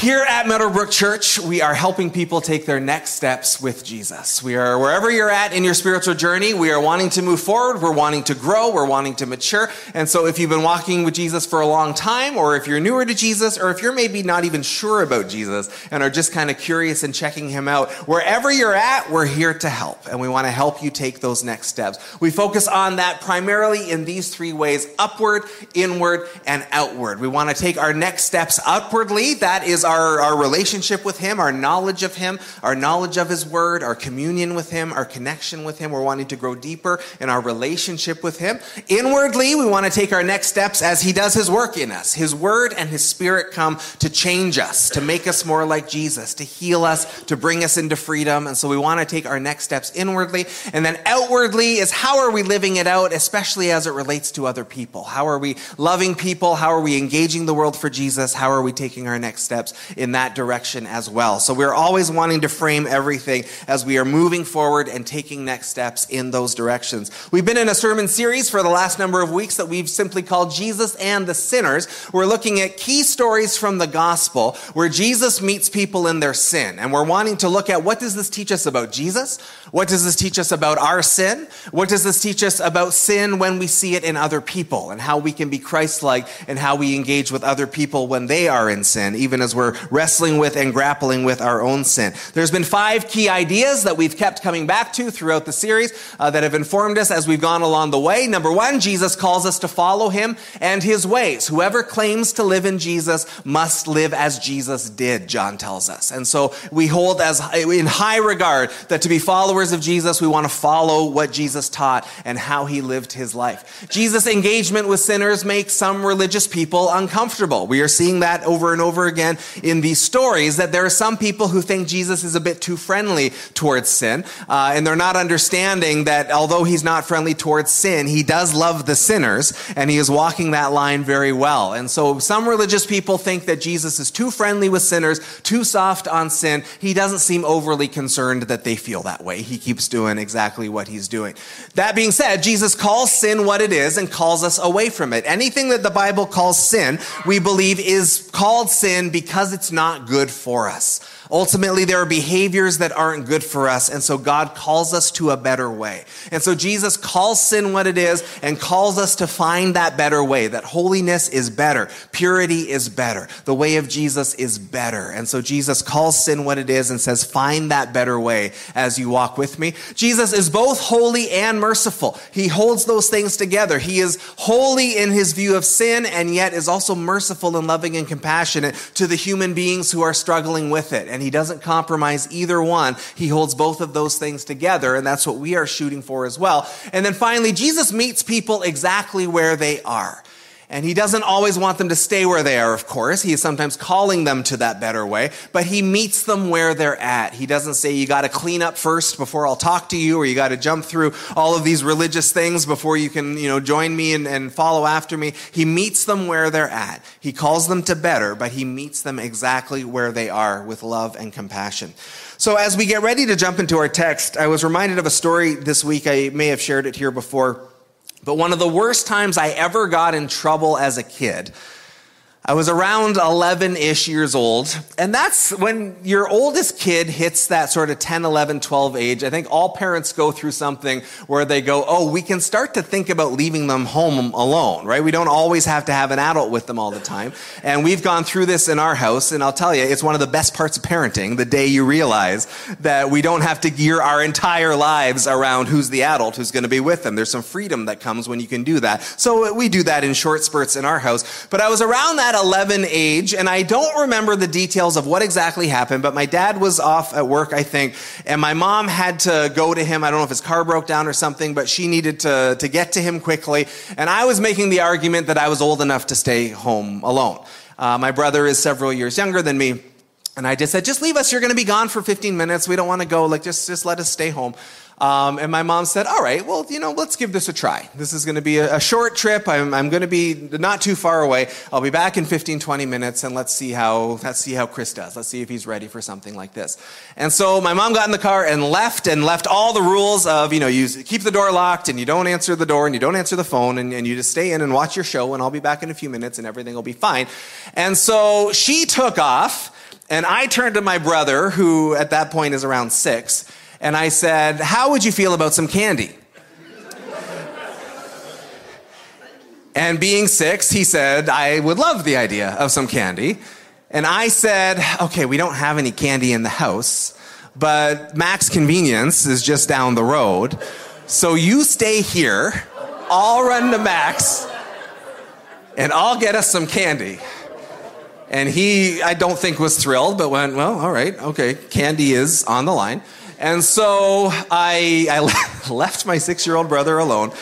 Here at Meadowbrook Church, we are helping people take their next steps with Jesus. We are wherever you're at in your spiritual journey, we are wanting to move forward, we're wanting to grow, we're wanting to mature. And so if you've been walking with Jesus for a long time, or if you're newer to Jesus, or if you're maybe not even sure about Jesus and are just kind of curious and checking him out, wherever you're at, we're here to help. And we want to help you take those next steps. We focus on that primarily in these three ways upward, inward, and outward. We want to take our next steps upwardly. That is our, our relationship with Him, our knowledge of Him, our knowledge of His Word, our communion with Him, our connection with Him. We're wanting to grow deeper in our relationship with Him. Inwardly, we want to take our next steps as He does His work in us. His Word and His Spirit come to change us, to make us more like Jesus, to heal us, to bring us into freedom. And so we want to take our next steps inwardly. And then outwardly is how are we living it out, especially as it relates to other people? How are we loving people? How are we engaging the world for Jesus? How are we taking our next steps in that direction as well. So we're always wanting to frame everything as we are moving forward and taking next steps in those directions. We've been in a sermon series for the last number of weeks that we've simply called Jesus and the Sinners. We're looking at key stories from the gospel where Jesus meets people in their sin. And we're wanting to look at what does this teach us about Jesus? What does this teach us about our sin? What does this teach us about sin when we see it in other people and how we can be Christ-like and how we engage with other people when they are in sin, even as we're wrestling with and grappling with our own sin. There's been five key ideas that we've kept coming back to throughout the series uh, that have informed us as we've gone along the way. Number one, Jesus calls us to follow him and his ways. Whoever claims to live in Jesus must live as Jesus did, John tells us. And so we hold as in high regard that to be followers of Jesus, we want to follow what Jesus taught and how he lived his life. Jesus' engagement with sinners makes some religious people uncomfortable. We are seeing that over and over again in these stories that there are some people who think Jesus is a bit too friendly towards sin, uh, and they're not understanding that although he's not friendly towards sin, he does love the sinners, and he is walking that line very well. And so some religious people think that Jesus is too friendly with sinners, too soft on sin. He doesn't seem overly concerned that they feel that way. He keeps doing exactly what he's doing. That being said, Jesus calls sin what it is and calls us away from it. Anything that the Bible calls sin, we believe is called sin because because it's not good for us. Ultimately, there are behaviors that aren't good for us, and so God calls us to a better way. And so Jesus calls sin what it is and calls us to find that better way, that holiness is better, purity is better, the way of Jesus is better. And so Jesus calls sin what it is and says, find that better way as you walk with me. Jesus is both holy and merciful. He holds those things together. He is holy in his view of sin and yet is also merciful and loving and compassionate to the human beings who are struggling with it. And and he doesn't compromise either one. He holds both of those things together, and that's what we are shooting for as well. And then finally, Jesus meets people exactly where they are. And he doesn't always want them to stay where they are, of course. He is sometimes calling them to that better way, but he meets them where they're at. He doesn't say, you got to clean up first before I'll talk to you, or you got to jump through all of these religious things before you can, you know, join me and, and follow after me. He meets them where they're at. He calls them to better, but he meets them exactly where they are with love and compassion. So as we get ready to jump into our text, I was reminded of a story this week. I may have shared it here before. But one of the worst times I ever got in trouble as a kid I was around 11 ish years old. And that's when your oldest kid hits that sort of 10, 11, 12 age. I think all parents go through something where they go, oh, we can start to think about leaving them home alone, right? We don't always have to have an adult with them all the time. And we've gone through this in our house. And I'll tell you, it's one of the best parts of parenting, the day you realize that we don't have to gear our entire lives around who's the adult who's going to be with them. There's some freedom that comes when you can do that. So we do that in short spurts in our house. But I was around that 11 age, and I don't remember the details of what exactly happened, but my dad was off at work, I think, and my mom had to go to him. I don't know if his car broke down or something, but she needed to, to get to him quickly. And I was making the argument that I was old enough to stay home alone. Uh, my brother is several years younger than me. And I just said, just leave us. You're going to be gone for 15 minutes. We don't want to go. Like, just, just let us stay home. Um, and my mom said, all right, well, you know, let's give this a try. This is going to be a, a, short trip. I'm, I'm going to be not too far away. I'll be back in 15, 20 minutes and let's see how, let's see how Chris does. Let's see if he's ready for something like this. And so my mom got in the car and left and left all the rules of, you know, you keep the door locked and you don't answer the door and you don't answer the phone and, and you just stay in and watch your show and I'll be back in a few minutes and everything will be fine. And so she took off And I turned to my brother, who at that point is around six, and I said, How would you feel about some candy? and being six, he said, I would love the idea of some candy. And I said, Okay, we don't have any candy in the house, but Max Convenience is just down the road. So you stay here, I'll run to Max, and I'll get us some candy. And he, I don't think, was thrilled, but went, well, all right, okay, candy is on the line. And so I, I left my six year old brother alone,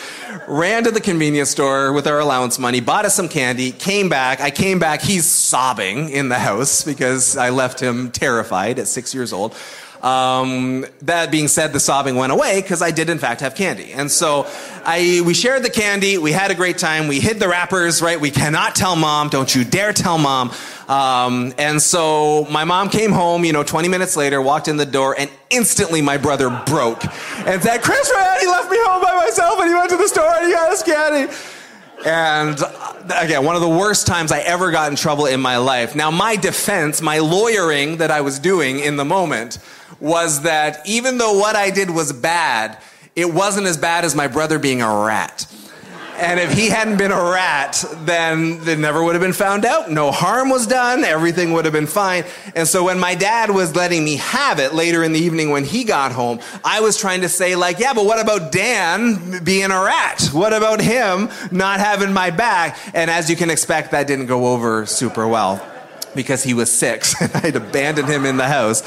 ran to the convenience store with our allowance money, bought us some candy, came back. I came back, he's sobbing in the house because I left him terrified at six years old. Um, that being said, the sobbing went away because I did in fact have candy. And so I, we shared the candy. We had a great time. We hid the wrappers, right? We cannot tell mom. Don't you dare tell mom. Um, and so my mom came home, you know, 20 minutes later, walked in the door, and instantly my brother broke and said, Chris ran, he left me home by myself and he went to the store and he got us candy. And uh, again, one of the worst times I ever got in trouble in my life. Now, my defense, my lawyering that I was doing in the moment was that even though what I did was bad, it wasn't as bad as my brother being a rat. And if he hadn't been a rat, then it never would have been found out. No harm was done. Everything would have been fine. And so when my dad was letting me have it later in the evening when he got home, I was trying to say like, yeah, but what about Dan being a rat? What about him not having my back? And as you can expect, that didn't go over super well because he was six and I'd abandoned him in the house.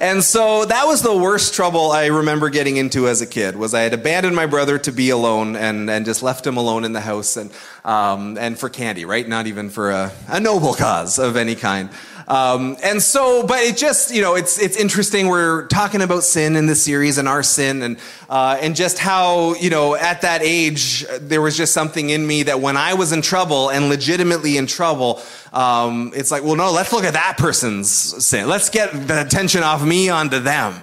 And so that was the worst trouble I remember getting into as a kid was I had abandoned my brother to be alone and, and just left him alone in the house and, um, and for candy, right? Not even for a, a noble cause of any kind. Um, and so, but it just, you know, it's, it's interesting. We're talking about sin in this series and our sin and, uh, and just how, you know, at that age, there was just something in me that when I was in trouble and legitimately in trouble, um, it's like, well, no, let's look at that person's sin. Let's get the attention off me onto them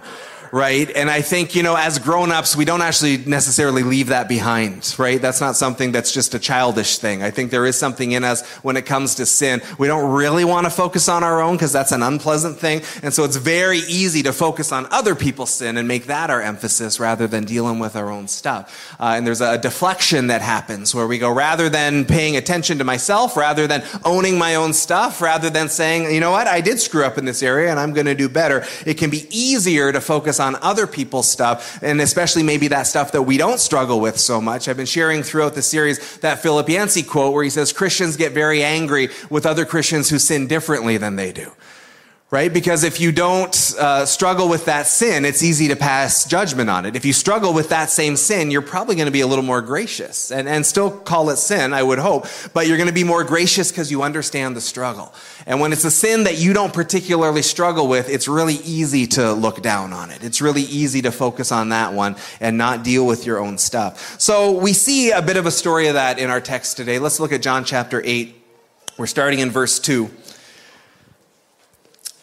right? And I think, you know, as grown-ups, we don't actually necessarily leave that behind, right? That's not something that's just a childish thing. I think there is something in us when it comes to sin. We don't really want to focus on our own because that's an unpleasant thing. And so it's very easy to focus on other people's sin and make that our emphasis rather than dealing with our own stuff. Uh, and there's a deflection that happens where we go, rather than paying attention to myself, rather than owning my own stuff, rather than saying, you know what, I did screw up in this area and I'm going to do better. It can be easier to focus on other people's stuff, and especially maybe that stuff that we don't struggle with so much. I've been sharing throughout the series that Philip Yancey quote where he says Christians get very angry with other Christians who sin differently than they do right? Because if you don't uh, struggle with that sin, it's easy to pass judgment on it. If you struggle with that same sin, you're probably going to be a little more gracious and, and still call it sin, I would hope, but you're going to be more gracious because you understand the struggle. And when it's a sin that you don't particularly struggle with, it's really easy to look down on it. It's really easy to focus on that one and not deal with your own stuff. So we see a bit of a story of that in our text today. Let's look at John chapter 8. We're starting in verse 2.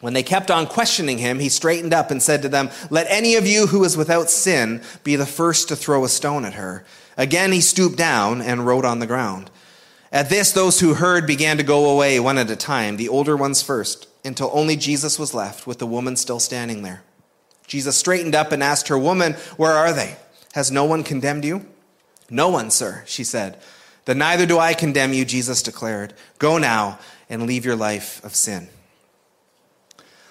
When they kept on questioning him, he straightened up and said to them, Let any of you who is without sin be the first to throw a stone at her. Again, he stooped down and wrote on the ground. At this, those who heard began to go away one at a time, the older ones first, until only Jesus was left, with the woman still standing there. Jesus straightened up and asked her, Woman, where are they? Has no one condemned you? No one, sir, she said. Then neither do I condemn you, Jesus declared. Go now and leave your life of sin.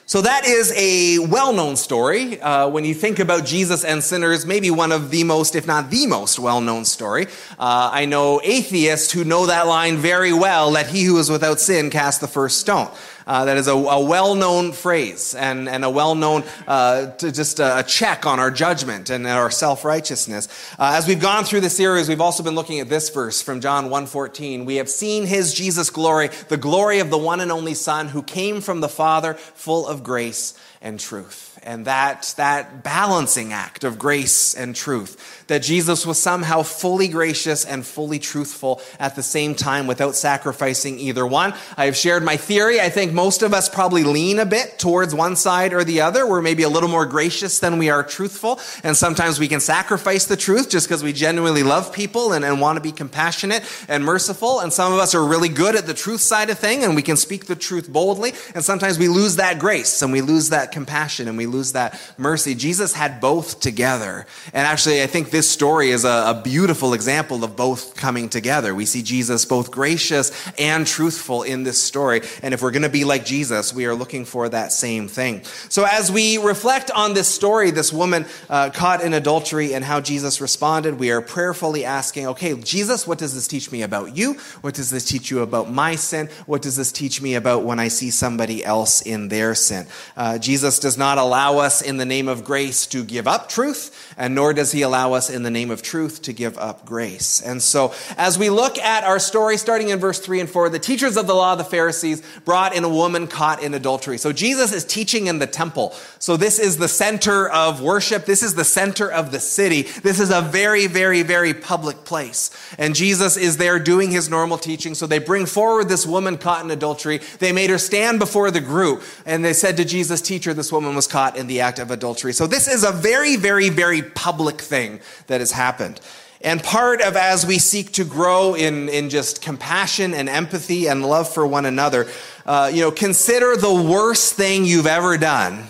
So that is a well-known story. Uh, when you think about Jesus and sinners, maybe one of the most, if not the most well-known story. Uh, I know atheists who know that line very well, let he who is without sin cast the first stone. Uh, that is a, a well known phrase and, and a well known uh, just a, check on our judgment and our self righteousness. Uh, as we've gone through the series, we've also been looking at this verse from John 1.14. We have seen his Jesus glory, the glory of the one and only Son who came from the Father, full of grace and truth and that, that balancing act of grace and truth. That Jesus was somehow fully gracious and fully truthful at the same time without sacrificing either one. I have shared my theory. I think most of us probably lean a bit towards one side or the other. We're maybe a little more gracious than we are truthful. And sometimes we can sacrifice the truth just because we genuinely love people and, and want to be compassionate and merciful. And some of us are really good at the truth side of thing and we can speak the truth boldly. And sometimes we lose that grace and we lose that compassion and we lose lose that mercy. Jesus had both together. And actually, I think this story is a, a beautiful example of both coming together. We see Jesus both gracious and truthful in this story. And if we're going to be like Jesus, we are looking for that same thing. So as we reflect on this story, this woman uh, caught in adultery and how Jesus responded, we are prayerfully asking, okay, Jesus, what does this teach me about you? What does this teach you about my sin? What does this teach me about when I see somebody else in their sin? Uh, Jesus does not allow allow us in the name of grace to give up truth, and nor does he allow us in the name of truth to give up grace. And so, as we look at our story, starting in verse 3 and 4, the teachers of the law, the Pharisees, brought in a woman caught in adultery. So, Jesus is teaching in the temple. So, this is the center of worship. This is the center of the city. This is a very, very, very public place. And Jesus is there doing his normal teaching. So, they bring forward this woman caught in adultery. They made her stand before the group, and they said to Jesus, Teacher, this woman was caught in the act of adultery. So this is a very, very, very public thing that has happened. And part of as we seek to grow in, in just compassion and empathy and love for one another, uh, you know, consider the worst thing you've ever done.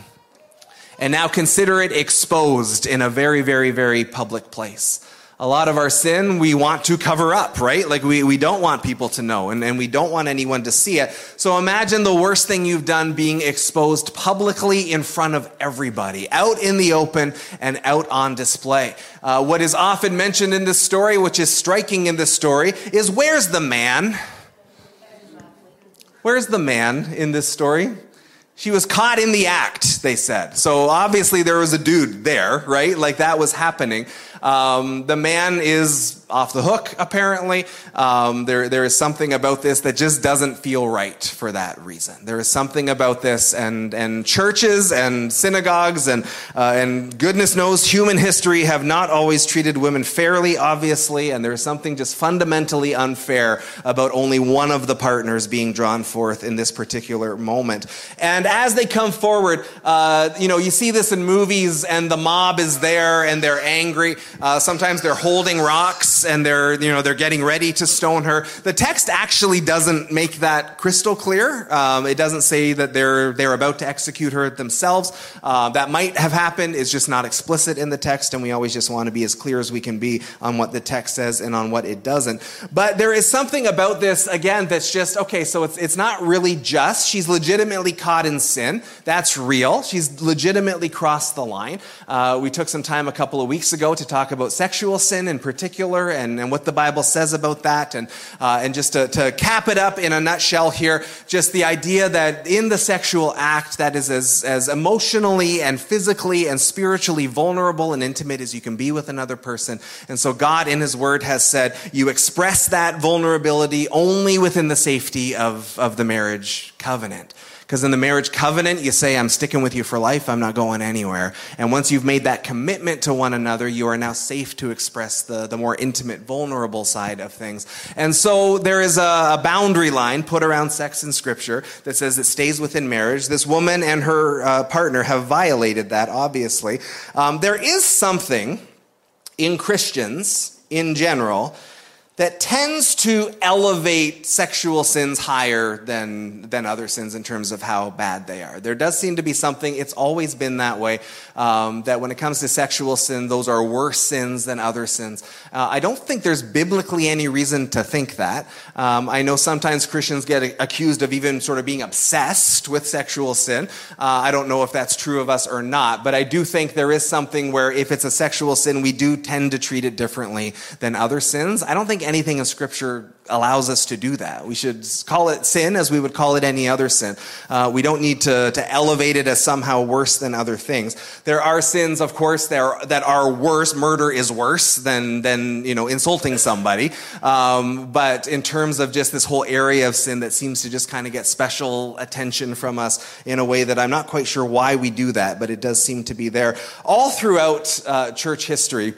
And now consider it exposed in a very, very, very public place a lot of our sin we want to cover up, right? Like we, we don't want people to know and, and we don't want anyone to see it. So imagine the worst thing you've done being exposed publicly in front of everybody, out in the open and out on display. Uh, what is often mentioned in this story, which is striking in this story, is where's the man? Where's the man in this story? She was caught in the act, they said. So obviously there was a dude there, right? Like that was happening. Um, the man is off the hook, apparently. Um, there, there is something about this that just doesn't feel right for that reason. There is something about this, and, and churches and synagogues and, uh, and goodness knows human history have not always treated women fairly, obviously, and there's something just fundamentally unfair about only one of the partners being drawn forth in this particular moment. And as they come forward, uh, you know, you see this in movies, and the mob is there and they're angry. Uh, sometimes they're holding rocks and they're, you know, they're getting ready to stone her. The text actually doesn't make that crystal clear. Um, it doesn't say that they're, they're about to execute her themselves. Uh, that might have happened. It's just not explicit in the text, and we always just want to be as clear as we can be on what the text says and on what it doesn't. But there is something about this, again, that's just, okay, so it's, it's not really just. She's legitimately caught in sin. That's real. She's legitimately crossed the line. Uh, we took some time a couple of weeks ago to talk talk about sexual sin in particular and, and what the Bible says about that. And, uh, and just to, to cap it up in a nutshell here, just the idea that in the sexual act that is as, as emotionally and physically and spiritually vulnerable and intimate as you can be with another person. And so God in His Word has said, you express that vulnerability only within the safety of, of the marriage covenant. Because in the marriage covenant, you say, I'm sticking with you for life, I'm not going anywhere. And once you've made that commitment to one another, you are now safe to express the, the more intimate, vulnerable side of things. And so there is a, a boundary line put around sex in Scripture that says it stays within marriage. This woman and her uh, partner have violated that, obviously. Um, there is something in Christians in general that tends to elevate sexual sins higher than, than other sins in terms of how bad they are. There does seem to be something, it's always been that way, um, that when it comes to sexual sin, those are worse sins than other sins. Uh, I don't think there's biblically any reason to think that. Um, I know sometimes Christians get accused of even sort of being obsessed with sexual sin. Uh, I don't know if that's true of us or not, but I do think there is something where if it's a sexual sin, we do tend to treat it differently than other sins. I don't think anything in Scripture allows us to do that. We should call it sin as we would call it any other sin. Uh, we don't need to, to elevate it as somehow worse than other things. There are sins, of course, that are, that are worse. Murder is worse than, than you know, insulting somebody. Um, but in terms of just this whole area of sin that seems to just kind of get special attention from us in a way that I'm not quite sure why we do that, but it does seem to be there. All throughout uh, church history,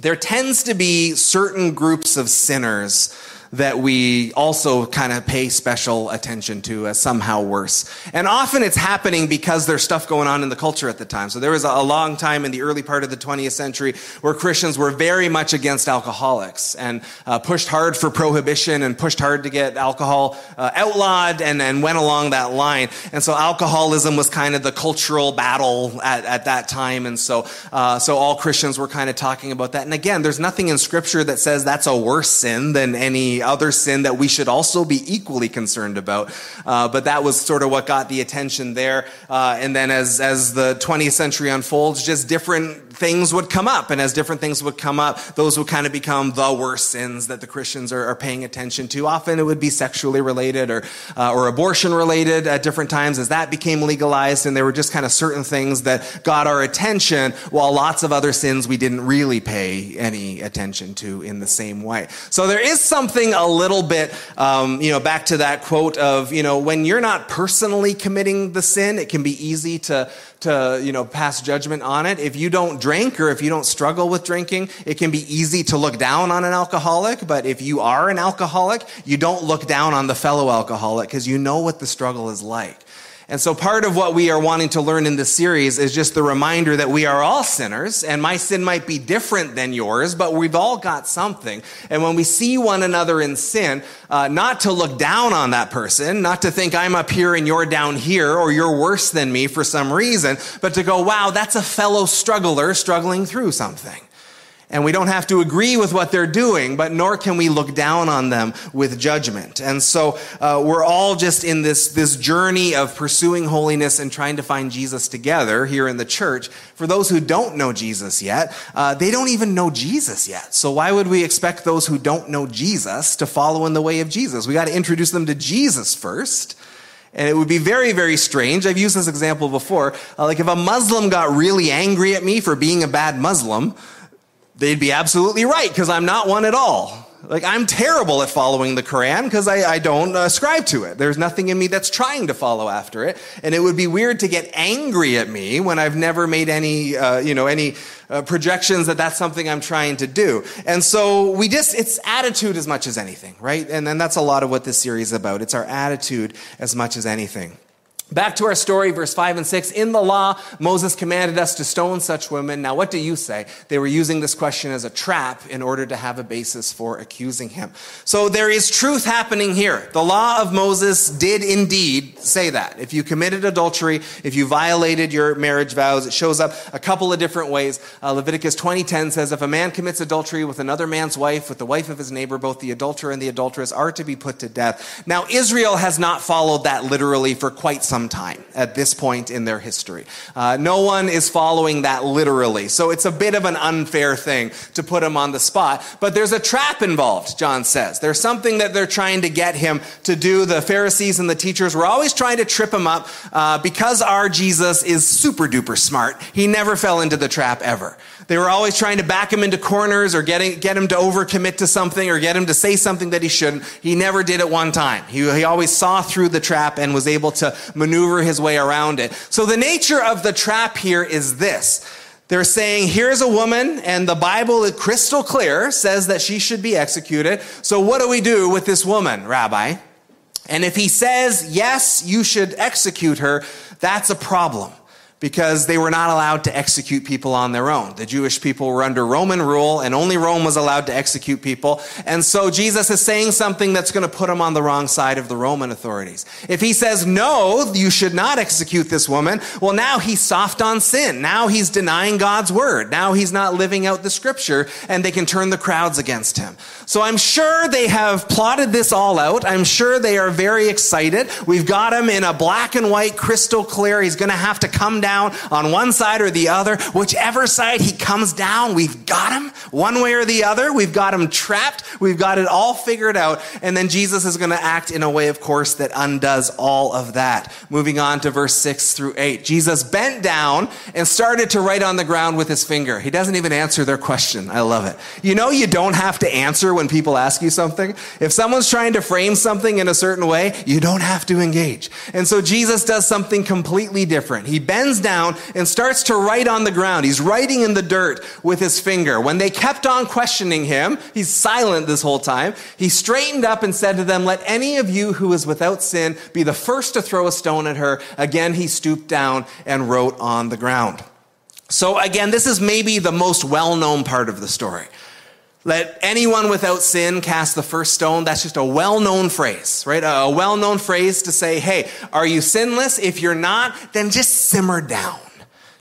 there tends to be certain groups of sinners that we also kind of pay special attention to as somehow worse. And often it's happening because there's stuff going on in the culture at the time. So there was a long time in the early part of the 20th century where Christians were very much against alcoholics and uh, pushed hard for prohibition and pushed hard to get alcohol uh, outlawed and, and went along that line. And so alcoholism was kind of the cultural battle at, at that time. And so, uh, so all Christians were kind of talking about that. And again, there's nothing in scripture that says that's a worse sin than any other sin that we should also be equally concerned about. Uh, but that was sort of what got the attention there. Uh, and then as, as the 20th century unfolds, just different things would come up. And as different things would come up, those would kind of become the worst sins that the Christians are, are paying attention to. Often it would be sexually related or, uh, or abortion related at different times as that became legalized. And there were just kind of certain things that got our attention while lots of other sins we didn't really pay any attention to in the same way. So there is something a little bit, um, you know, back to that quote of, you know, when you're not personally committing the sin, it can be easy to, to, you know, pass judgment on it. If you don't drink or if you don't struggle with drinking, it can be easy to look down on an alcoholic. But if you are an alcoholic, you don't look down on the fellow alcoholic because you know what the struggle is like. And so part of what we are wanting to learn in this series is just the reminder that we are all sinners and my sin might be different than yours, but we've all got something. And when we see one another in sin, uh, not to look down on that person, not to think I'm up here and you're down here or you're worse than me for some reason, but to go, wow, that's a fellow struggler struggling through something. And we don't have to agree with what they're doing, but nor can we look down on them with judgment. And so uh, we're all just in this, this journey of pursuing holiness and trying to find Jesus together here in the church. For those who don't know Jesus yet, uh, they don't even know Jesus yet. So why would we expect those who don't know Jesus to follow in the way of Jesus? We got to introduce them to Jesus first. And it would be very, very strange. I've used this example before. Uh, like if a Muslim got really angry at me for being a bad Muslim, they'd be absolutely right because I'm not one at all. Like, I'm terrible at following the Quran because I, I, don't ascribe to it. There's nothing in me that's trying to follow after it. And it would be weird to get angry at me when I've never made any, uh, you know, any uh, projections that that's something I'm trying to do. And so we just, it's attitude as much as anything, right? And then that's a lot of what this series is about. It's our attitude as much as anything. Back to our story, verse 5 and 6. In the law, Moses commanded us to stone such women. Now, what do you say? They were using this question as a trap in order to have a basis for accusing him. So there is truth happening here. The law of Moses did indeed say that. If you committed adultery, if you violated your marriage vows, it shows up a couple of different ways. Uh, Leviticus 20:10 says, if a man commits adultery with another man's wife, with the wife of his neighbor, both the adulterer and the adulteress are to be put to death. Now, Israel has not followed that literally for quite some some time at this point in their history. Uh, no one is following that literally. So it's a bit of an unfair thing to put him on the spot. But there's a trap involved, John says. There's something that they're trying to get him to do. The Pharisees and the teachers were always trying to trip him up uh, because our Jesus is super duper smart. He never fell into the trap ever. They were always trying to back him into corners or getting, get him to overcommit to something or get him to say something that he shouldn't. He never did it one time. He, he always saw through the trap and was able to maneuver his way around it. So the nature of the trap here is this. They're saying, here's a woman, and the Bible is crystal clear, says that she should be executed. So what do we do with this woman, Rabbi? And if he says, yes, you should execute her, that's a problem because they were not allowed to execute people on their own. The Jewish people were under Roman rule and only Rome was allowed to execute people. And so Jesus is saying something that's going to put him on the wrong side of the Roman authorities. If he says, no, you should not execute this woman, well, now he's soft on sin. Now he's denying God's word. Now he's not living out the scripture and they can turn the crowds against him. So I'm sure they have plotted this all out. I'm sure they are very excited. We've got him in a black and white crystal clear. He's going to have to come down down on one side or the other. Whichever side he comes down, we've got him one way or the other. We've got him trapped. We've got it all figured out. And then Jesus is going to act in a way, of course, that undoes all of that. Moving on to verse 6 through 8. Jesus bent down and started to write on the ground with his finger. He doesn't even answer their question. I love it. You know, you don't have to answer when people ask you something. If someone's trying to frame something in a certain way, you don't have to engage. And so Jesus does something completely different. He bends down and starts to write on the ground. He's writing in the dirt with his finger. When they kept on questioning him, he's silent this whole time. He straightened up and said to them, Let any of you who is without sin be the first to throw a stone at her. Again, he stooped down and wrote on the ground. So again, this is maybe the most well-known part of the story. Let anyone without sin cast the first stone. That's just a well known phrase, right? A well known phrase to say, hey, are you sinless? If you're not, then just simmer down.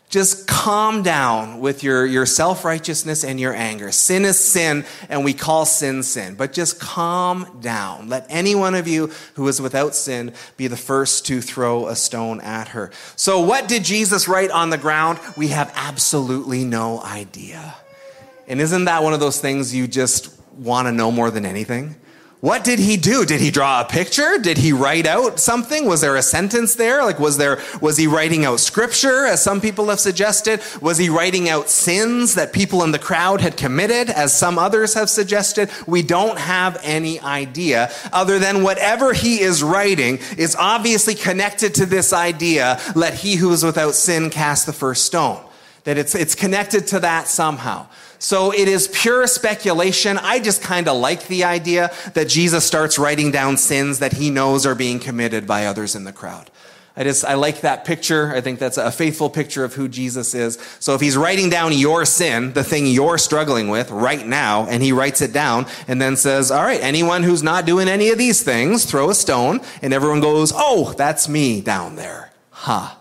Just calm down with your, your self righteousness and your anger. Sin is sin, and we call sin sin. But just calm down. Let any one of you who is without sin be the first to throw a stone at her. So, what did Jesus write on the ground? We have absolutely no idea. And isn't that one of those things you just want to know more than anything? What did he do? Did he draw a picture? Did he write out something? Was there a sentence there? Like, was there, was he writing out scripture, as some people have suggested? Was he writing out sins that people in the crowd had committed, as some others have suggested? We don't have any idea, other than whatever he is writing is obviously connected to this idea let he who is without sin cast the first stone. That it's, it's connected to that somehow. So it is pure speculation. I just kind of like the idea that Jesus starts writing down sins that he knows are being committed by others in the crowd. I just, I like that picture. I think that's a faithful picture of who Jesus is. So if he's writing down your sin, the thing you're struggling with right now, and he writes it down and then says, all right, anyone who's not doing any of these things, throw a stone. And everyone goes, oh, that's me down there. Huh.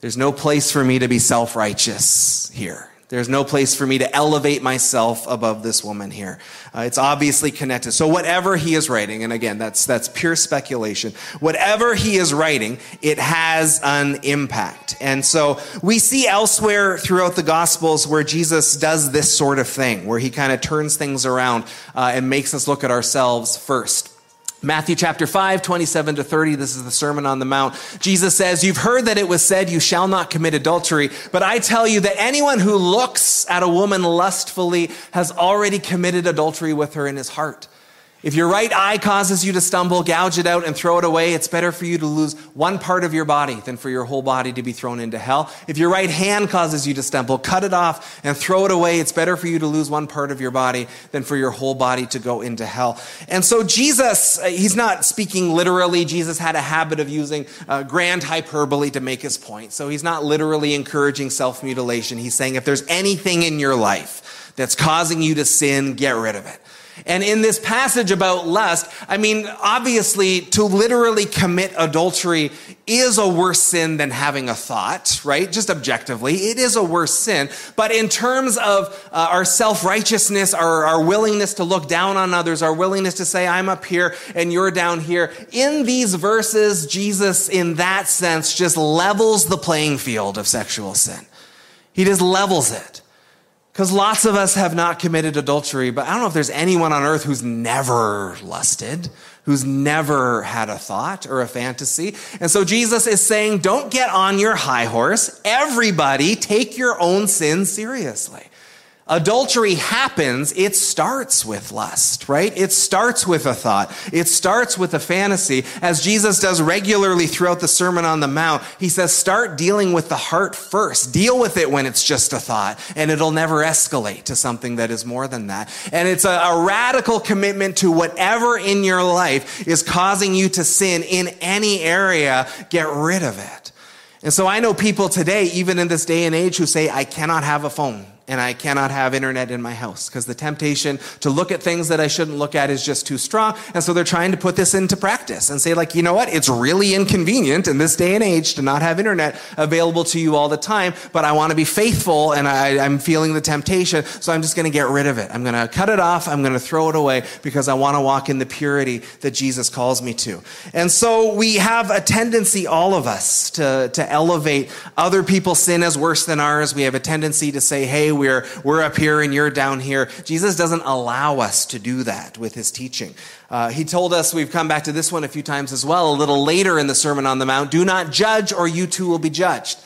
There's no place for me to be self-righteous here. There's no place for me to elevate myself above this woman here. Uh, it's obviously connected. So whatever he is writing, and again, that's, that's pure speculation. Whatever he is writing, it has an impact. And so we see elsewhere throughout the gospels where Jesus does this sort of thing, where he kind of turns things around uh, and makes us look at ourselves first. Matthew chapter 5, 27 to 30. This is the Sermon on the Mount. Jesus says, You've heard that it was said, You shall not commit adultery. But I tell you that anyone who looks at a woman lustfully has already committed adultery with her in his heart. If your right eye causes you to stumble, gouge it out and throw it away. It's better for you to lose one part of your body than for your whole body to be thrown into hell. If your right hand causes you to stumble, cut it off and throw it away. It's better for you to lose one part of your body than for your whole body to go into hell. And so Jesus, uh, he's not speaking literally. Jesus had a habit of using uh, grand hyperbole to make his point. So he's not literally encouraging self mutilation. He's saying if there's anything in your life that's causing you to sin, get rid of it. And in this passage about lust, I mean, obviously, to literally commit adultery is a worse sin than having a thought, right? Just objectively, it is a worse sin. But in terms of uh, our self righteousness, our, our willingness to look down on others, our willingness to say, I'm up here and you're down here, in these verses, Jesus, in that sense, just levels the playing field of sexual sin. He just levels it. Because lots of us have not committed adultery, but I don't know if there's anyone on earth who's never lusted, who's never had a thought or a fantasy. And so Jesus is saying, don't get on your high horse. Everybody take your own sin seriously adultery happens, it starts with lust, right? It starts with a thought. It starts with a fantasy. As Jesus does regularly throughout the Sermon on the Mount, he says, start dealing with the heart first. Deal with it when it's just a thought, and it'll never escalate to something that is more than that. And it's a, a radical commitment to whatever in your life is causing you to sin in any area, get rid of it. And so I know people today, even in this day and age, who say, I cannot have a phone and I cannot have internet in my house because the temptation to look at things that I shouldn't look at is just too strong. And so they're trying to put this into practice and say, like, you know what? It's really inconvenient in this day and age to not have internet available to you all the time, but I want to be faithful and I, am feeling the temptation. So I'm just going to get rid of it. I'm going to cut it off. I'm going to throw it away because I want to walk in the purity that Jesus calls me to. And so we have a tendency, all of us, to, to elevate other people's sin as worse than ours. We have a tendency to say, hey, we're, we're up here and you're down here. Jesus doesn't allow us to do that with his teaching. Uh, he told us, we've come back to this one a few times as well, a little later in the Sermon on the Mount do not judge, or you too will be judged.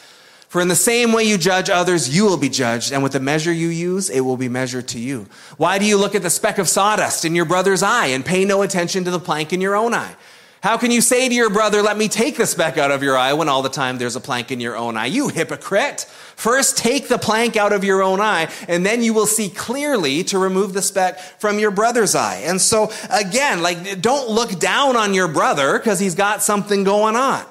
For in the same way you judge others, you will be judged, and with the measure you use, it will be measured to you. Why do you look at the speck of sawdust in your brother's eye and pay no attention to the plank in your own eye? How can you say to your brother, let me take the speck out of your eye when all the time there's a plank in your own eye? You hypocrite. First take the plank out of your own eye and then you will see clearly to remove the speck from your brother's eye. And so again, like don't look down on your brother because he's got something going on.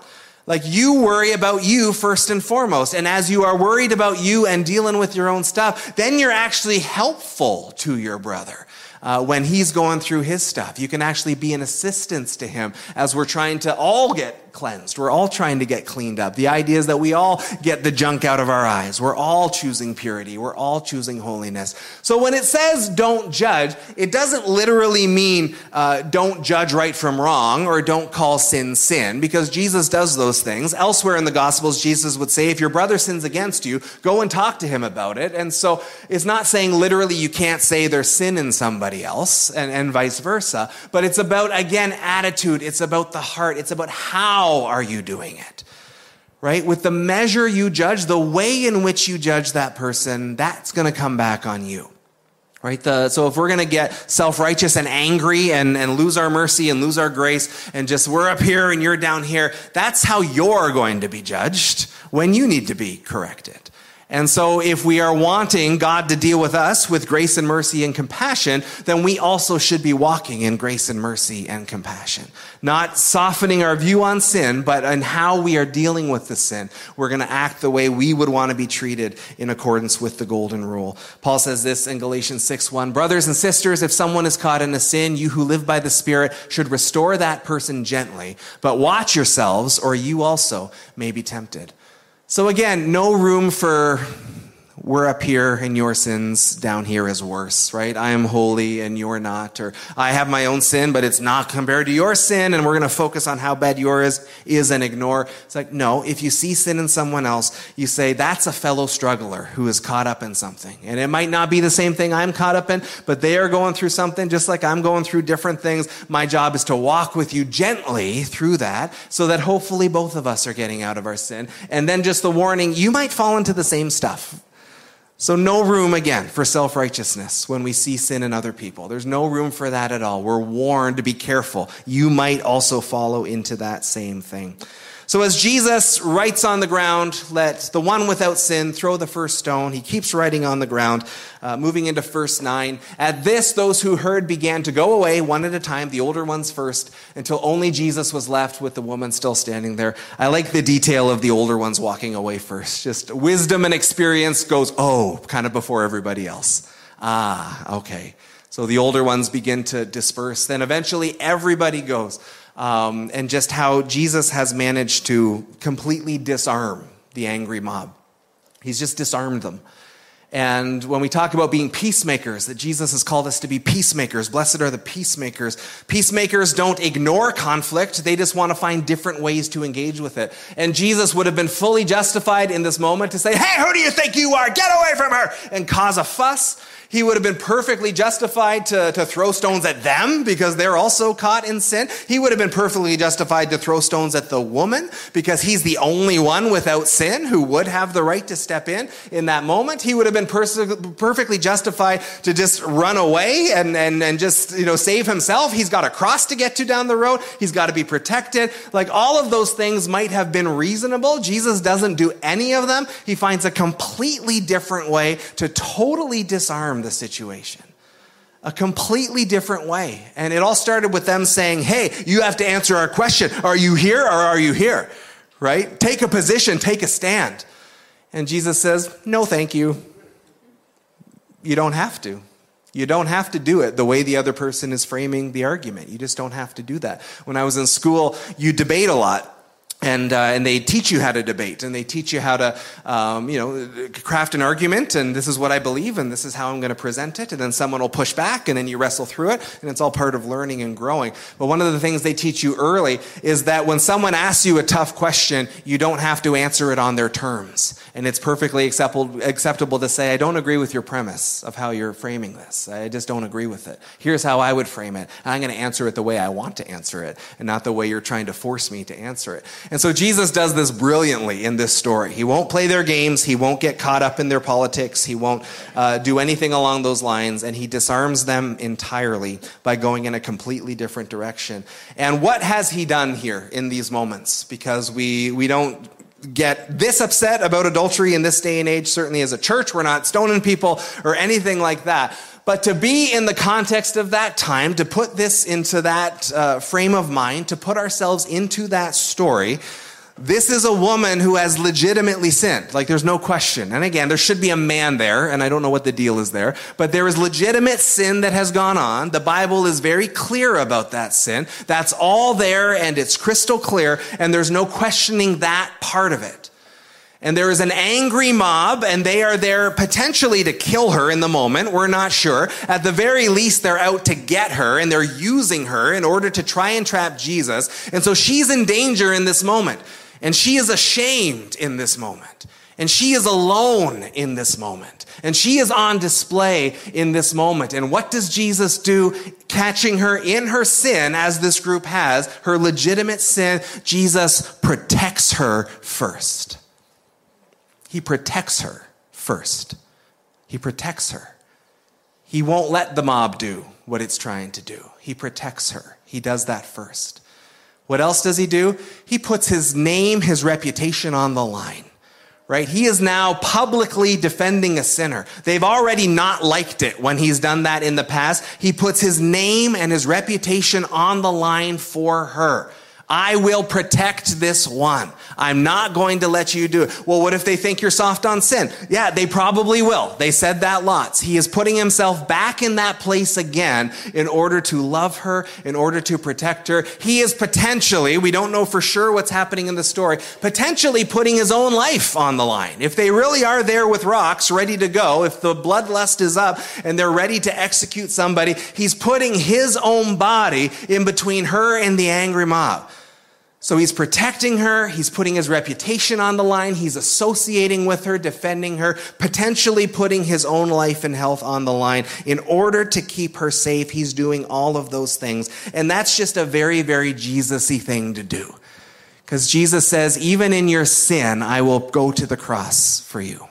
Like you worry about you first and foremost. And as you are worried about you and dealing with your own stuff, then you're actually helpful to your brother uh, when he's going through his stuff. You can actually be an assistance to him as we're trying to all get cleansed. We're all trying to get cleaned up. The idea is that we all get the junk out of our eyes. We're all choosing purity. We're all choosing holiness. So when it says don't judge, it doesn't literally mean uh, don't judge right from wrong or don't call sin sin because Jesus does those things. Elsewhere in the Gospels, Jesus would say, if your brother sins against you, go and talk to him about it. And so it's not saying literally you can't say there's sin in somebody else and, and vice versa. But it's about, again, attitude. It's about the heart. It's about how are you doing it? Right? With the measure you judge, the way in which you judge that person, that's going to come back on you. Right? The, so if we're going to get self-righteous and angry and, and lose our mercy and lose our grace and just we're up here and you're down here, that's how you're going to be judged when you need to be corrected. And so if we are wanting God to deal with us with grace and mercy and compassion, then we also should be walking in grace and mercy and compassion. Not softening our view on sin, but in how we are dealing with the sin. We're going to act the way we would want to be treated in accordance with the golden rule. Paul says this in Galatians 6 1. Brothers and sisters, if someone is caught in a sin, you who live by the Spirit should restore that person gently. But watch yourselves, or you also may be tempted. So again, no room for we're up here and your sins down here is worse, right? I am holy and you're not. Or I have my own sin, but it's not compared to your sin. And we're going to focus on how bad yours is and ignore. It's like, no, if you see sin in someone else, you say, that's a fellow struggler who is caught up in something. And it might not be the same thing I'm caught up in, but they are going through something just like I'm going through different things. My job is to walk with you gently through that so that hopefully both of us are getting out of our sin. And then just the warning, you might fall into the same stuff so, no room again for self righteousness when we see sin in other people. There's no room for that at all. We're warned to be careful. You might also follow into that same thing. So as Jesus writes on the ground, let the one without sin throw the first stone. He keeps writing on the ground, uh, moving into verse 9. At this, those who heard began to go away one at a time, the older ones first, until only Jesus was left with the woman still standing there. I like the detail of the older ones walking away first. Just wisdom and experience goes, oh, kind of before everybody else. Ah, okay. So the older ones begin to disperse. Then eventually everybody goes um, and just how Jesus has managed to completely disarm the angry mob. He's just disarmed them. And when we talk about being peacemakers, that Jesus has called us to be peacemakers, blessed are the peacemakers. Peacemakers don't ignore conflict, they just want to find different ways to engage with it. And Jesus would have been fully justified in this moment to say, Hey, who do you think you are? Get away from her! And cause a fuss. He would have been perfectly justified to, to throw stones at them because they're also caught in sin. He would have been perfectly justified to throw stones at the woman because he's the only one without sin who would have the right to step in in that moment. He would have been pers- perfectly justified to just run away and, and, and just, you know, save himself. He's got a cross to get to down the road. He's got to be protected. Like all of those things might have been reasonable. Jesus doesn't do any of them. He finds a completely different way to totally disarm the situation. A completely different way. And it all started with them saying, Hey, you have to answer our question. Are you here or are you here? Right? Take a position, take a stand. And Jesus says, No, thank you. You don't have to. You don't have to do it the way the other person is framing the argument. You just don't have to do that. When I was in school, you debate a lot and uh, and they teach you how to debate and they teach you how to um, you know craft an argument and this is what I believe and this is how I'm going to present it and then someone will push back and then you wrestle through it and it's all part of learning and growing. But one of the things they teach you early is that when someone asks you a tough question, you don't have to answer it on their terms and it's perfectly acceptable acceptable to say I don't agree with your premise of how you're framing this. I just don't agree with it. Here's how I would frame it. I'm going to answer it the way I want to answer it and not the way you're trying to force me to answer it. And so Jesus does this brilliantly in this story. He won't play their games, he won't get caught up in their politics, he won't uh, do anything along those lines, and he disarms them entirely by going in a completely different direction. And what has he done here in these moments? Because we, we don't get this upset about adultery in this day and age. Certainly, as a church, we're not stoning people or anything like that. But to be in the context of that time, to put this into that uh, frame of mind, to put ourselves into that story, this is a woman who has legitimately sinned. Like, there's no question. And again, there should be a man there, and I don't know what the deal is there, but there is legitimate sin that has gone on. The Bible is very clear about that sin. That's all there, and it's crystal clear, and there's no questioning that part of it. And there is an angry mob, and they are there potentially to kill her in the moment. We're not sure. At the very least, they're out to get her, and they're using her in order to try and trap Jesus. And so she's in danger in this moment. And she is ashamed in this moment. And she is alone in this moment. And she is on display in this moment. And what does Jesus do? Catching her in her sin, as this group has, her legitimate sin, Jesus protects her first. He protects her first. He protects her. He won't let the mob do what it's trying to do. He protects her. He does that first. What else does he do? He puts his name, his reputation on the line. Right? He is now publicly defending a sinner. They've already not liked it when he's done that in the past. He puts his name and his reputation on the line for her. I will protect this one. I'm not going to let you do it. Well, what if they think you're soft on sin? Yeah, they probably will. They said that lots. He is putting himself back in that place again in order to love her, in order to protect her. He is potentially, we don't know for sure what's happening in the story, potentially putting his own life on the line. If they really are there with rocks ready to go, if the bloodlust is up and they're ready to execute somebody, he's putting his own body in between her and the angry mob. So he's protecting her. He's putting his reputation on the line. He's associating with her, defending her, potentially putting his own life and health on the line in order to keep her safe. He's doing all of those things. And that's just a very, very Jesus y thing to do. Because Jesus says, even in your sin, I will go to the cross for you.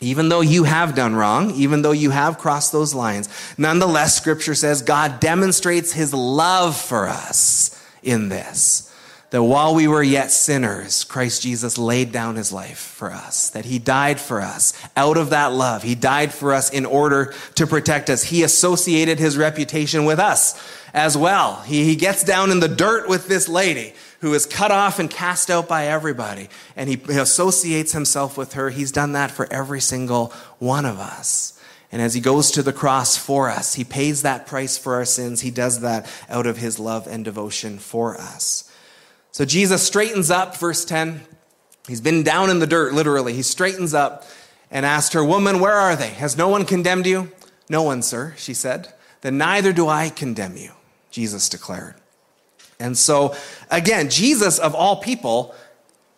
Even though you have done wrong, even though you have crossed those lines, nonetheless, scripture says God demonstrates his love for us in this that while we were yet sinners, Christ Jesus laid down his life for us, that he died for us out of that love. He died for us in order to protect us. He associated his reputation with us as well. He, he gets down in the dirt with this lady who is cut off and cast out by everybody, and he, he associates himself with her. He's done that for every single one of us. And as he goes to the cross for us, he pays that price for our sins. He does that out of his love and devotion for us. So Jesus straightens up, verse 10. He's been down in the dirt, literally. He straightens up and asked her, Woman, where are they? Has no one condemned you? No one, sir, she said. Then neither do I condemn you, Jesus declared. And so, again, Jesus, of all people,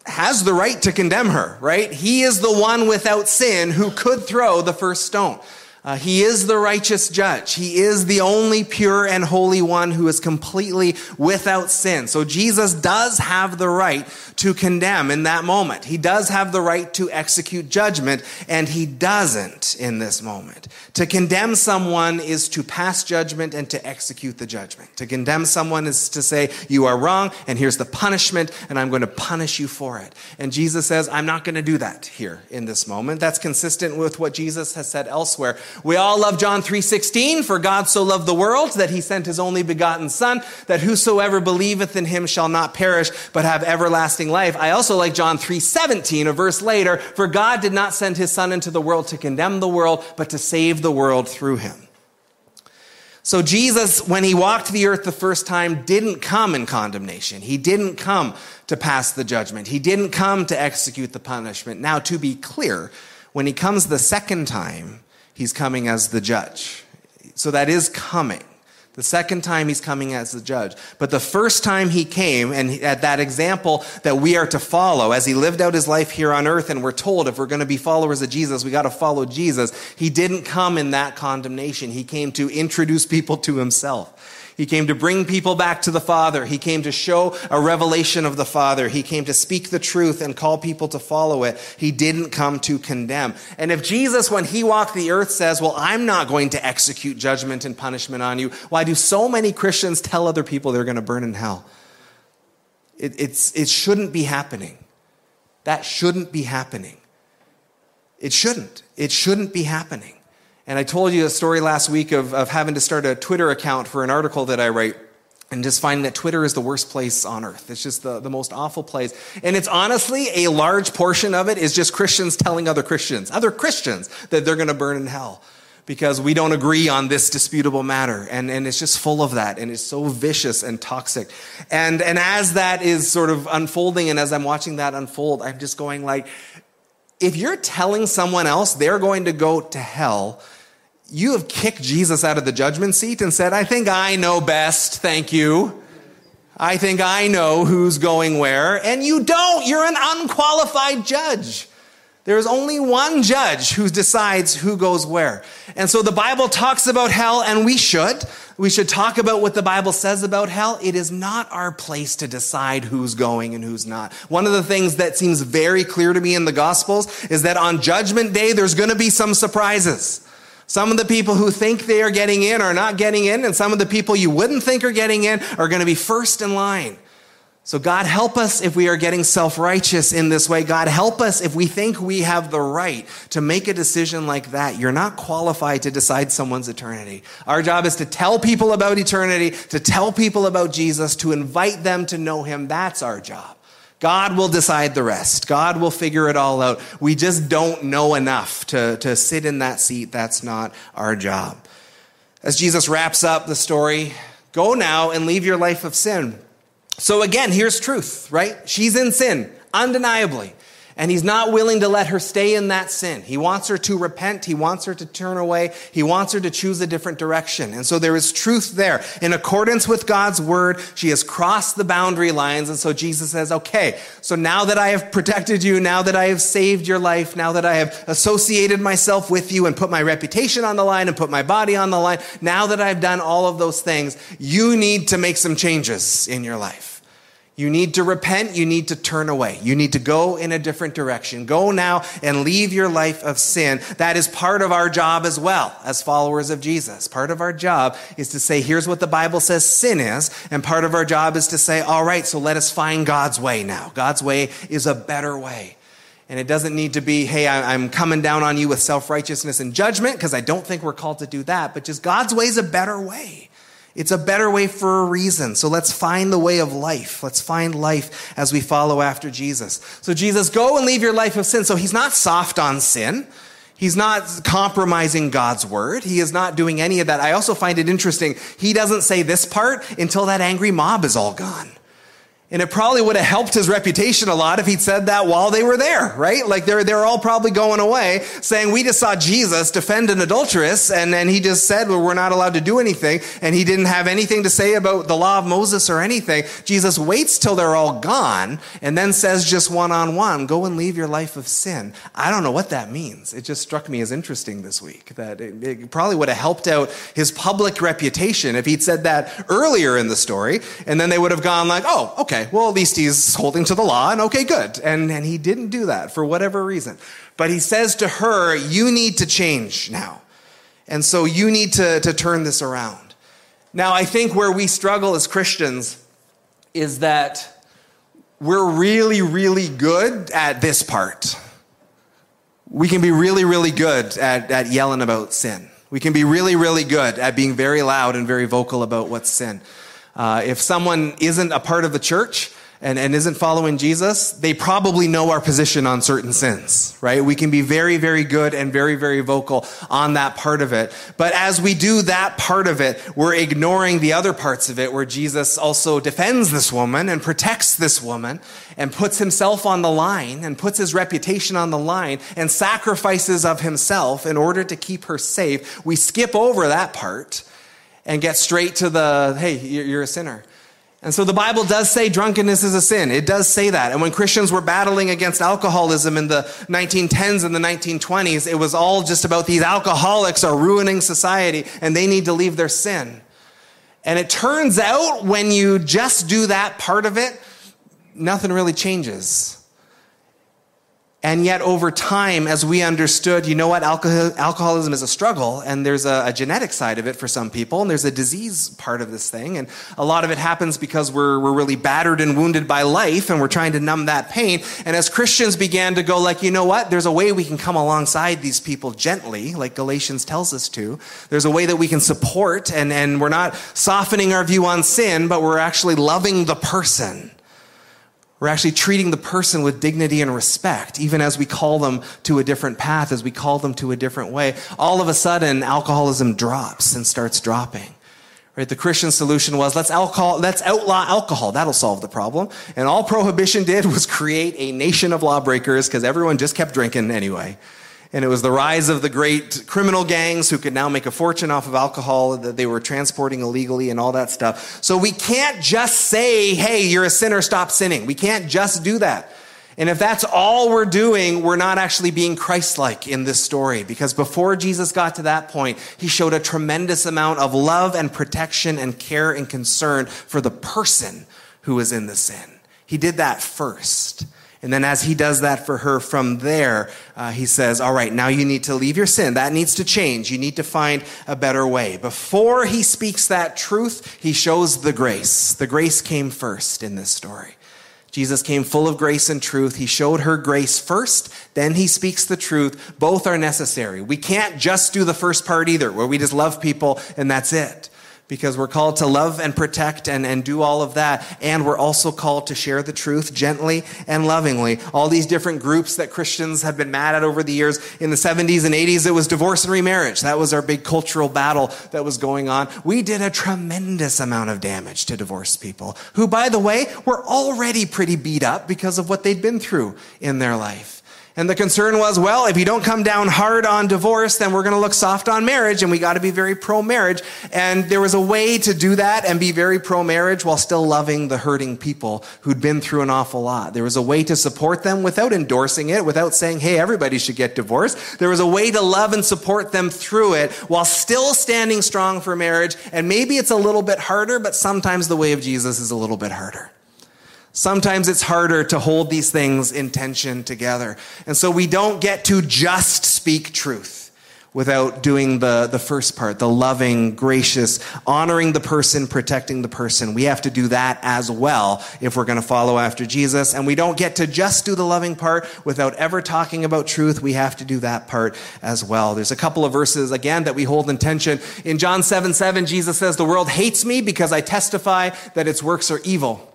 has the right to condemn her, right? He is the one without sin who could throw the first stone. Uh, he is the righteous judge. He is the only pure and holy one who is completely without sin. So Jesus does have the right to condemn in that moment. He does have the right to execute judgment, and he doesn't in this moment. To condemn someone is to pass judgment and to execute the judgment. To condemn someone is to say, You are wrong, and here's the punishment, and I'm going to punish you for it. And Jesus says, I'm not going to do that here in this moment. That's consistent with what Jesus has said elsewhere We all love John 3:16, for God so loved the world that he sent his only begotten son that whosoever believeth in him shall not perish but have everlasting life. I also like John 3:17, a verse later, for God did not send his son into the world to condemn the world, but to save the world through him. So Jesus, when he walked the earth the first time, didn't come in condemnation. He didn't come to pass the judgment. He didn't come to execute the punishment. Now, to be clear, when he comes the second time, he's coming as the judge. So that is coming. The second time he's coming as the judge. But the first time he came, and at that example that we are to follow, as he lived out his life here on earth, and we're told if we're going to be followers of Jesus, we got to follow Jesus. He didn't come in that condemnation. He came to introduce people to himself. He came to bring people back to the Father. He came to show a revelation of the Father. He came to speak the truth and call people to follow it. He didn't come to condemn. And if Jesus, when he walked the earth, says, Well, I'm not going to execute judgment and punishment on you, why do so many Christians tell other people they're going to burn in hell? It, it's, it shouldn't be happening. That shouldn't be happening. It shouldn't. It shouldn't be happening. And I told you a story last week of, of having to start a Twitter account for an article that I write and just finding that Twitter is the worst place on earth. It's just the, the most awful place. And it's honestly a large portion of it is just Christians telling other Christians, other Christians, that they're going to burn in hell because we don't agree on this disputable matter. And, and it's just full of that. And it's so vicious and toxic. And, and as that is sort of unfolding and as I'm watching that unfold, I'm just going like, if you're telling someone else they're going to go to hell, you have kicked Jesus out of the judgment seat and said, I think I know best, thank you. I think I know who's going where. And you don't. You're an unqualified judge. There is only one judge who decides who goes where. And so the Bible talks about hell, and we should. We should talk about what the Bible says about hell. It is not our place to decide who's going and who's not. One of the things that seems very clear to me in the Gospels is that on Judgment Day, there's going to be some surprises. Some of the people who think they are getting in are not getting in, and some of the people you wouldn't think are getting in are going to be first in line. So, God, help us if we are getting self righteous in this way. God, help us if we think we have the right to make a decision like that. You're not qualified to decide someone's eternity. Our job is to tell people about eternity, to tell people about Jesus, to invite them to know Him. That's our job. God will decide the rest. God will figure it all out. We just don't know enough to, to sit in that seat. That's not our job. As Jesus wraps up the story, go now and leave your life of sin so again, here's truth, right? She's in sin, undeniably. And he's not willing to let her stay in that sin. He wants her to repent. He wants her to turn away. He wants her to choose a different direction. And so there is truth there. In accordance with God's word, she has crossed the boundary lines. And so Jesus says, okay, so now that I have protected you, now that I have saved your life, now that I have associated myself with you and put my reputation on the line and put my body on the line, now that I've done all of those things, you need to make some changes in your life. You need to repent. You need to turn away. You need to go in a different direction. Go now and leave your life of sin. That is part of our job as well as followers of Jesus. Part of our job is to say, here's what the Bible says sin is. And part of our job is to say, all right, so let us find God's way now. God's way is a better way. And it doesn't need to be, hey, I'm coming down on you with self righteousness and judgment, because I don't think we're called to do that. But just God's way is a better way. It's a better way for a reason. So let's find the way of life. Let's find life as we follow after Jesus. So Jesus, go and leave your life of sin. So he's not soft on sin. He's not compromising God's word. He is not doing any of that. I also find it interesting. He doesn't say this part until that angry mob is all gone. And it probably would have helped his reputation a lot if he'd said that while they were there, right? Like they're, they're all probably going away saying, we just saw Jesus defend an adulteress. And then he just said, well, we're not allowed to do anything. And he didn't have anything to say about the law of Moses or anything. Jesus waits till they're all gone and then says just one on one, go and leave your life of sin. I don't know what that means. It just struck me as interesting this week that it, it probably would have helped out his public reputation if he'd said that earlier in the story. And then they would have gone like, oh, okay well, at least he's holding to the law, and okay, good. And, and he didn't do that for whatever reason. But he says to her, You need to change now. And so you need to, to turn this around. Now, I think where we struggle as Christians is that we're really, really good at this part. We can be really, really good at, at yelling about sin. We can be really, really good at being very loud and very vocal about what's sin. Uh, if someone isn't a part of the church, and, and isn't following Jesus, they probably know our position on certain sins, right? We can be very, very good and very, very vocal on that part of it. But as we do that part of it, we're ignoring the other parts of it where Jesus also defends this woman and protects this woman and puts himself on the line and puts his reputation on the line and sacrifices of himself in order to keep her safe. We skip over that part and get straight to the, hey, you're a sinner. And so the Bible does say drunkenness is a sin. It does say that. And when Christians were battling against alcoholism in the 1910s and the 1920s, it was all just about these alcoholics are ruining society and they need to leave their sin. And it turns out when you just do that part of it, nothing really changes. And yet, over time, as we understood, you know what, alcohol, alcoholism is a struggle, and there's a, a, genetic side of it for some people, and there's a disease part of this thing. And a lot of it happens because we're, we're really battered and wounded by life, and we're trying to numb that pain. And as Christians began to go, like, you know what, there's a way we can come alongside these people gently, like Galatians tells us to. There's a way that we can support, and, and we're not softening our view on sin, but we're actually loving the person. We're actually treating the person with dignity and respect, even as we call them to a different path, as we call them to a different way. All of a sudden, alcoholism drops and starts dropping. Right? The Christian solution was let's alcohol, let's outlaw alcohol. That'll solve the problem. And all prohibition did was create a nation of lawbreakers because everyone just kept drinking anyway. And it was the rise of the great criminal gangs who could now make a fortune off of alcohol that they were transporting illegally and all that stuff. So we can't just say, hey, you're a sinner, stop sinning. We can't just do that. And if that's all we're doing, we're not actually being Christ like in this story. Because before Jesus got to that point, he showed a tremendous amount of love and protection and care and concern for the person who was in the sin. He did that first. And then as he does that for her from there, uh, he says, All right, now you need to leave your sin. That needs to change. You need to find a better way. Before he speaks that truth, he shows the grace. The grace came first in this story. Jesus came full of grace and truth. He showed her grace first, then he speaks the truth. Both are necessary. We can't just do the first part either, where we just love people and that's it because we're called to love and protect and, and do all of that. And we're also called to share the truth gently and lovingly. All these different groups that Christians have been mad at over the years. In the 70s and 80s, it was divorce and remarriage. That was our big cultural battle that was going on. We did a tremendous amount of damage to divorced people, who, by the way, were already pretty beat up because of what they'd been through in their life. And the concern was, well, if you don't come down hard on divorce, then we're going to look soft on marriage, and we got to be very pro marriage. And there was a way to do that and be very pro marriage while still loving the hurting people who'd been through an awful lot. There was a way to support them without endorsing it, without saying, hey, everybody should get divorced. There was a way to love and support them through it while still standing strong for marriage. And maybe it's a little bit harder, but sometimes the way of Jesus is a little bit harder. Sometimes it's harder to hold these things in tension together. And so we don't get to just speak truth without doing the, the first part, the loving, gracious, honoring the person, protecting the person. We have to do that as well if we're going to follow after Jesus. And we don't get to just do the loving part without ever talking about truth. We have to do that part as well. There's a couple of verses, again, that we hold in tension. In John 7 7, Jesus says, The world hates me because I testify that its works are evil.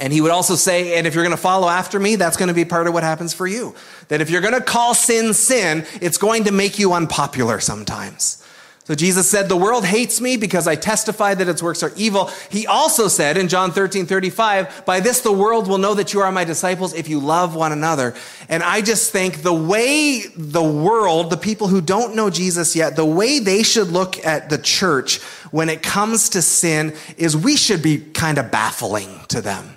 And he would also say, and if you're going to follow after me, that's going to be part of what happens for you. That if you're going to call sin sin, it's going to make you unpopular sometimes. So Jesus said, the world hates me because I testify that its works are evil. He also said in John 13, 35, by this the world will know that you are my disciples if you love one another. And I just think the way the world, the people who don't know Jesus yet, the way they should look at the church when it comes to sin is we should be kind of baffling to them.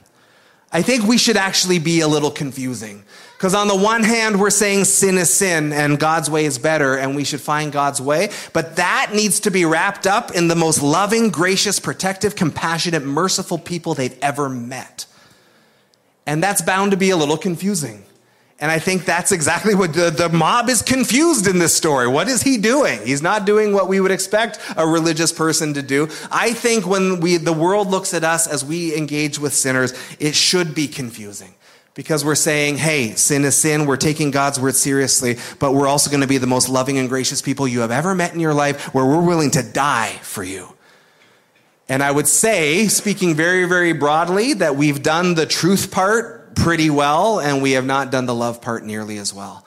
I think we should actually be a little confusing. Because on the one hand, we're saying sin is sin and God's way is better and we should find God's way. But that needs to be wrapped up in the most loving, gracious, protective, compassionate, merciful people they've ever met. And that's bound to be a little confusing. And I think that's exactly what the, the, mob is confused in this story. What is he doing? He's not doing what we would expect a religious person to do. I think when we, the world looks at us as we engage with sinners, it should be confusing because we're saying, hey, sin is sin. We're taking God's word seriously, but we're also going to be the most loving and gracious people you have ever met in your life where we're willing to die for you. And I would say, speaking very, very broadly, that we've done the truth pretty well and we have not done the love part nearly as well.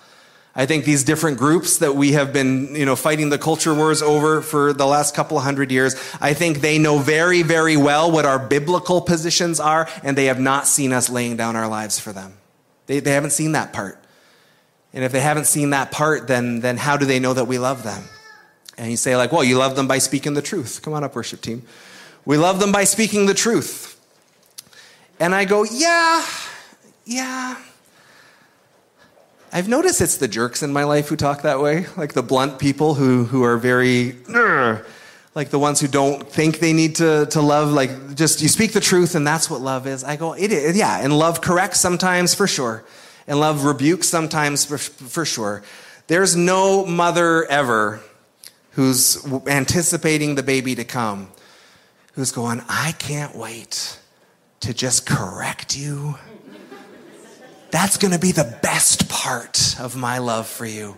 I think these different groups that we have been, you know, fighting the culture wars over for the last couple of hundred years, I think they know very, very well what our biblical positions are, and they have not seen us laying down our lives for them. They, they haven't seen that part. And if they haven't seen that part, then, then how do they know that we love them? And you say, like, well, you love them by speaking the truth. Come on up, worship team. We love them by speaking the truth. And I go, yeah, yeah I've noticed it's the jerks in my life who talk that way, like the blunt people who, who are very, like the ones who don't think they need to, to love, like just you speak the truth and that's what love is. I go, it is, yeah, and love corrects sometimes for sure, and love rebukes sometimes for, for sure. There's no mother ever who's anticipating the baby to come who's going, I can't wait to just correct you that's going to be the best part of my love for you.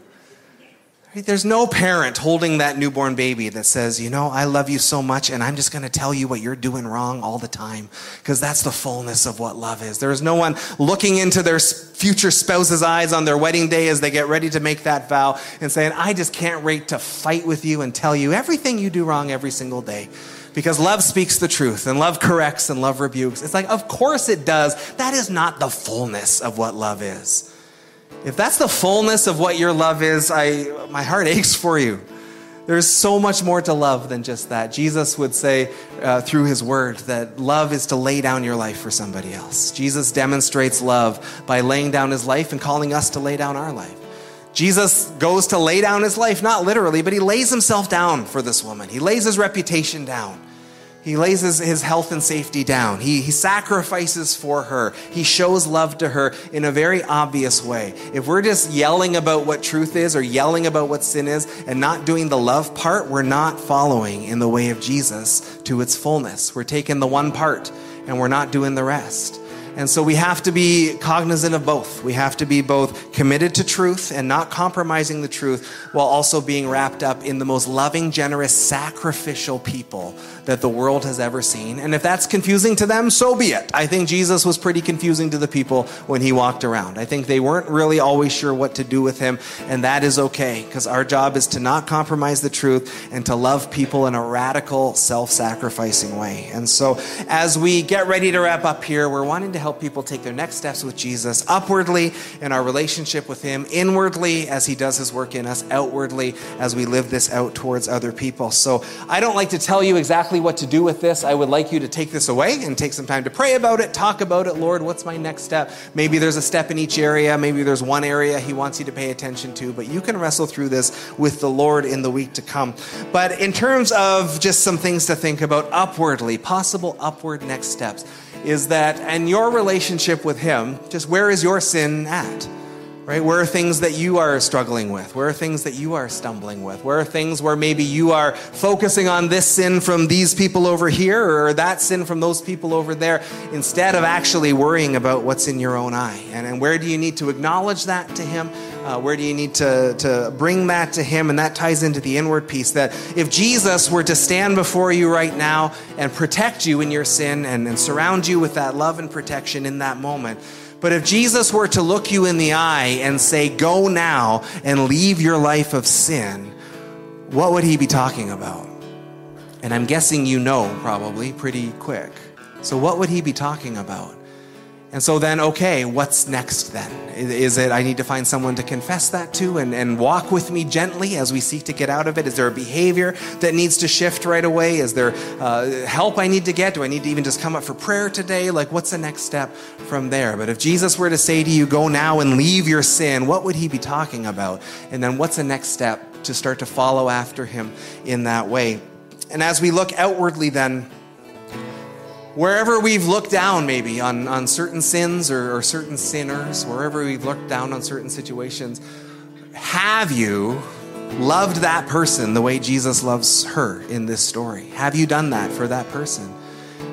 There's no parent holding that newborn baby that says, You know, I love you so much, and I'm just going to tell you what you're doing wrong all the time, because that's the fullness of what love is. There is no one looking into their future spouse's eyes on their wedding day as they get ready to make that vow and saying, I just can't wait to fight with you and tell you everything you do wrong every single day because love speaks the truth and love corrects and love rebukes. It's like, of course it does. That is not the fullness of what love is. If that's the fullness of what your love is, I, my heart aches for you. There's so much more to love than just that. Jesus would say uh, through his word that love is to lay down your life for somebody else. Jesus demonstrates love by laying down his life and calling us to lay down our life. Jesus goes to lay down his life, not literally, but he lays himself down for this woman. He lays his reputation down. He lays his, his health and safety down. He, he sacrifices for her. He shows love to her in a very obvious way. If we're just yelling about what truth is or yelling about what sin is and not doing the love part, we're not following in the way of Jesus to its fullness. We're taking the one part and we're not doing the rest. And so we have to be cognizant of both. We have to be both committed to truth and not compromising the truth while also being wrapped up in the most loving, generous, sacrificial people that the world has ever seen. And if that's confusing to them, so be it. I think Jesus was pretty confusing to the people when he walked around. I think they weren't really always sure what to do with him, and that is okay because our job is to not compromise the truth and to love people in a radical, self sacrificing way. And so as we get ready to wrap up here, we're wanting to help people take their next steps with Jesus upwardly in our relationship with him, inwardly as he does his work in us, outwardly as we live this out towards other people. So I don't like to tell you exactly exactly what to do with this, I would like you to take this away and take some time to pray about it, talk about it. Lord, what's my next step? Maybe there's a step in each area. Maybe there's one area He wants you to pay attention to, but you can wrestle through this with the Lord in the week to come. But in terms of just some things to think about upwardly, possible upward next steps, is that in your relationship with Him, just where is your sin at? Right? Where are things that you are struggling with? Where are things that you are stumbling with? Where are things where maybe you are focusing on this sin from these people over here or that sin from those people over there instead of actually worrying about what's in your own eye? And, and where do you need to acknowledge that to Him? Uh, where do you need to, to bring that to Him? And that ties into the inward piece that if Jesus were to stand before you right now and protect you in your sin and, and surround you with that love and protection in that moment, but if Jesus were to look you in the eye and say, Go now and leave your life of sin, what would he be talking about? And I'm guessing you know probably pretty quick. So, what would he be talking about? And so then, okay, what's next then? Is it I need to find someone to confess that to and, and walk with me gently as we seek to get out of it? Is there a behavior that needs to shift right away? Is there uh, help I need to get? Do I need to even just come up for prayer today? Like, what's the next step from there? But if Jesus were to say to you, go now and leave your sin, what would he be talking about? And then what's the next step to start to follow after him in that way? And as we look outwardly, then, wherever we've looked down maybe on, on certain sins or, or certain sinners, wherever we've looked down on certain situations, have you loved that person the way Jesus loves her in this story? Have you done that for that person?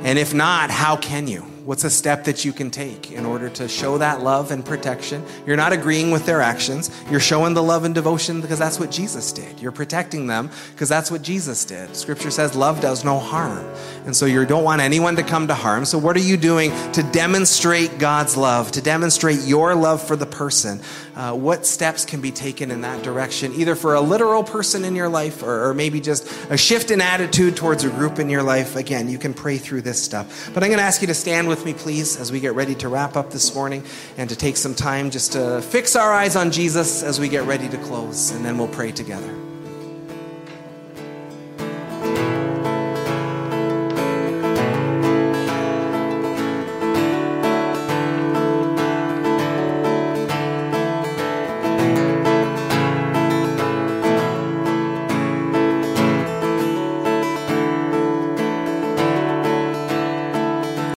And if not, how can you? What's a step that you can take in order to show that love and protection? You're not agreeing with their actions. You're showing the love and devotion because that's what Jesus did. You're protecting them because that's what Jesus did. Scripture says love does no harm. And so you don't want anyone to come to harm. So, what are you doing to demonstrate God's love, to demonstrate your love for the person? Uh, what steps can be taken in that direction, either for a literal person in your life or, or maybe just a shift in attitude towards a group in your life? Again, you can pray through this stuff. But I'm going to ask you to stand with me, please, as we get ready to wrap up this morning and to take some time just to fix our eyes on Jesus as we get ready to close, and then we'll pray together.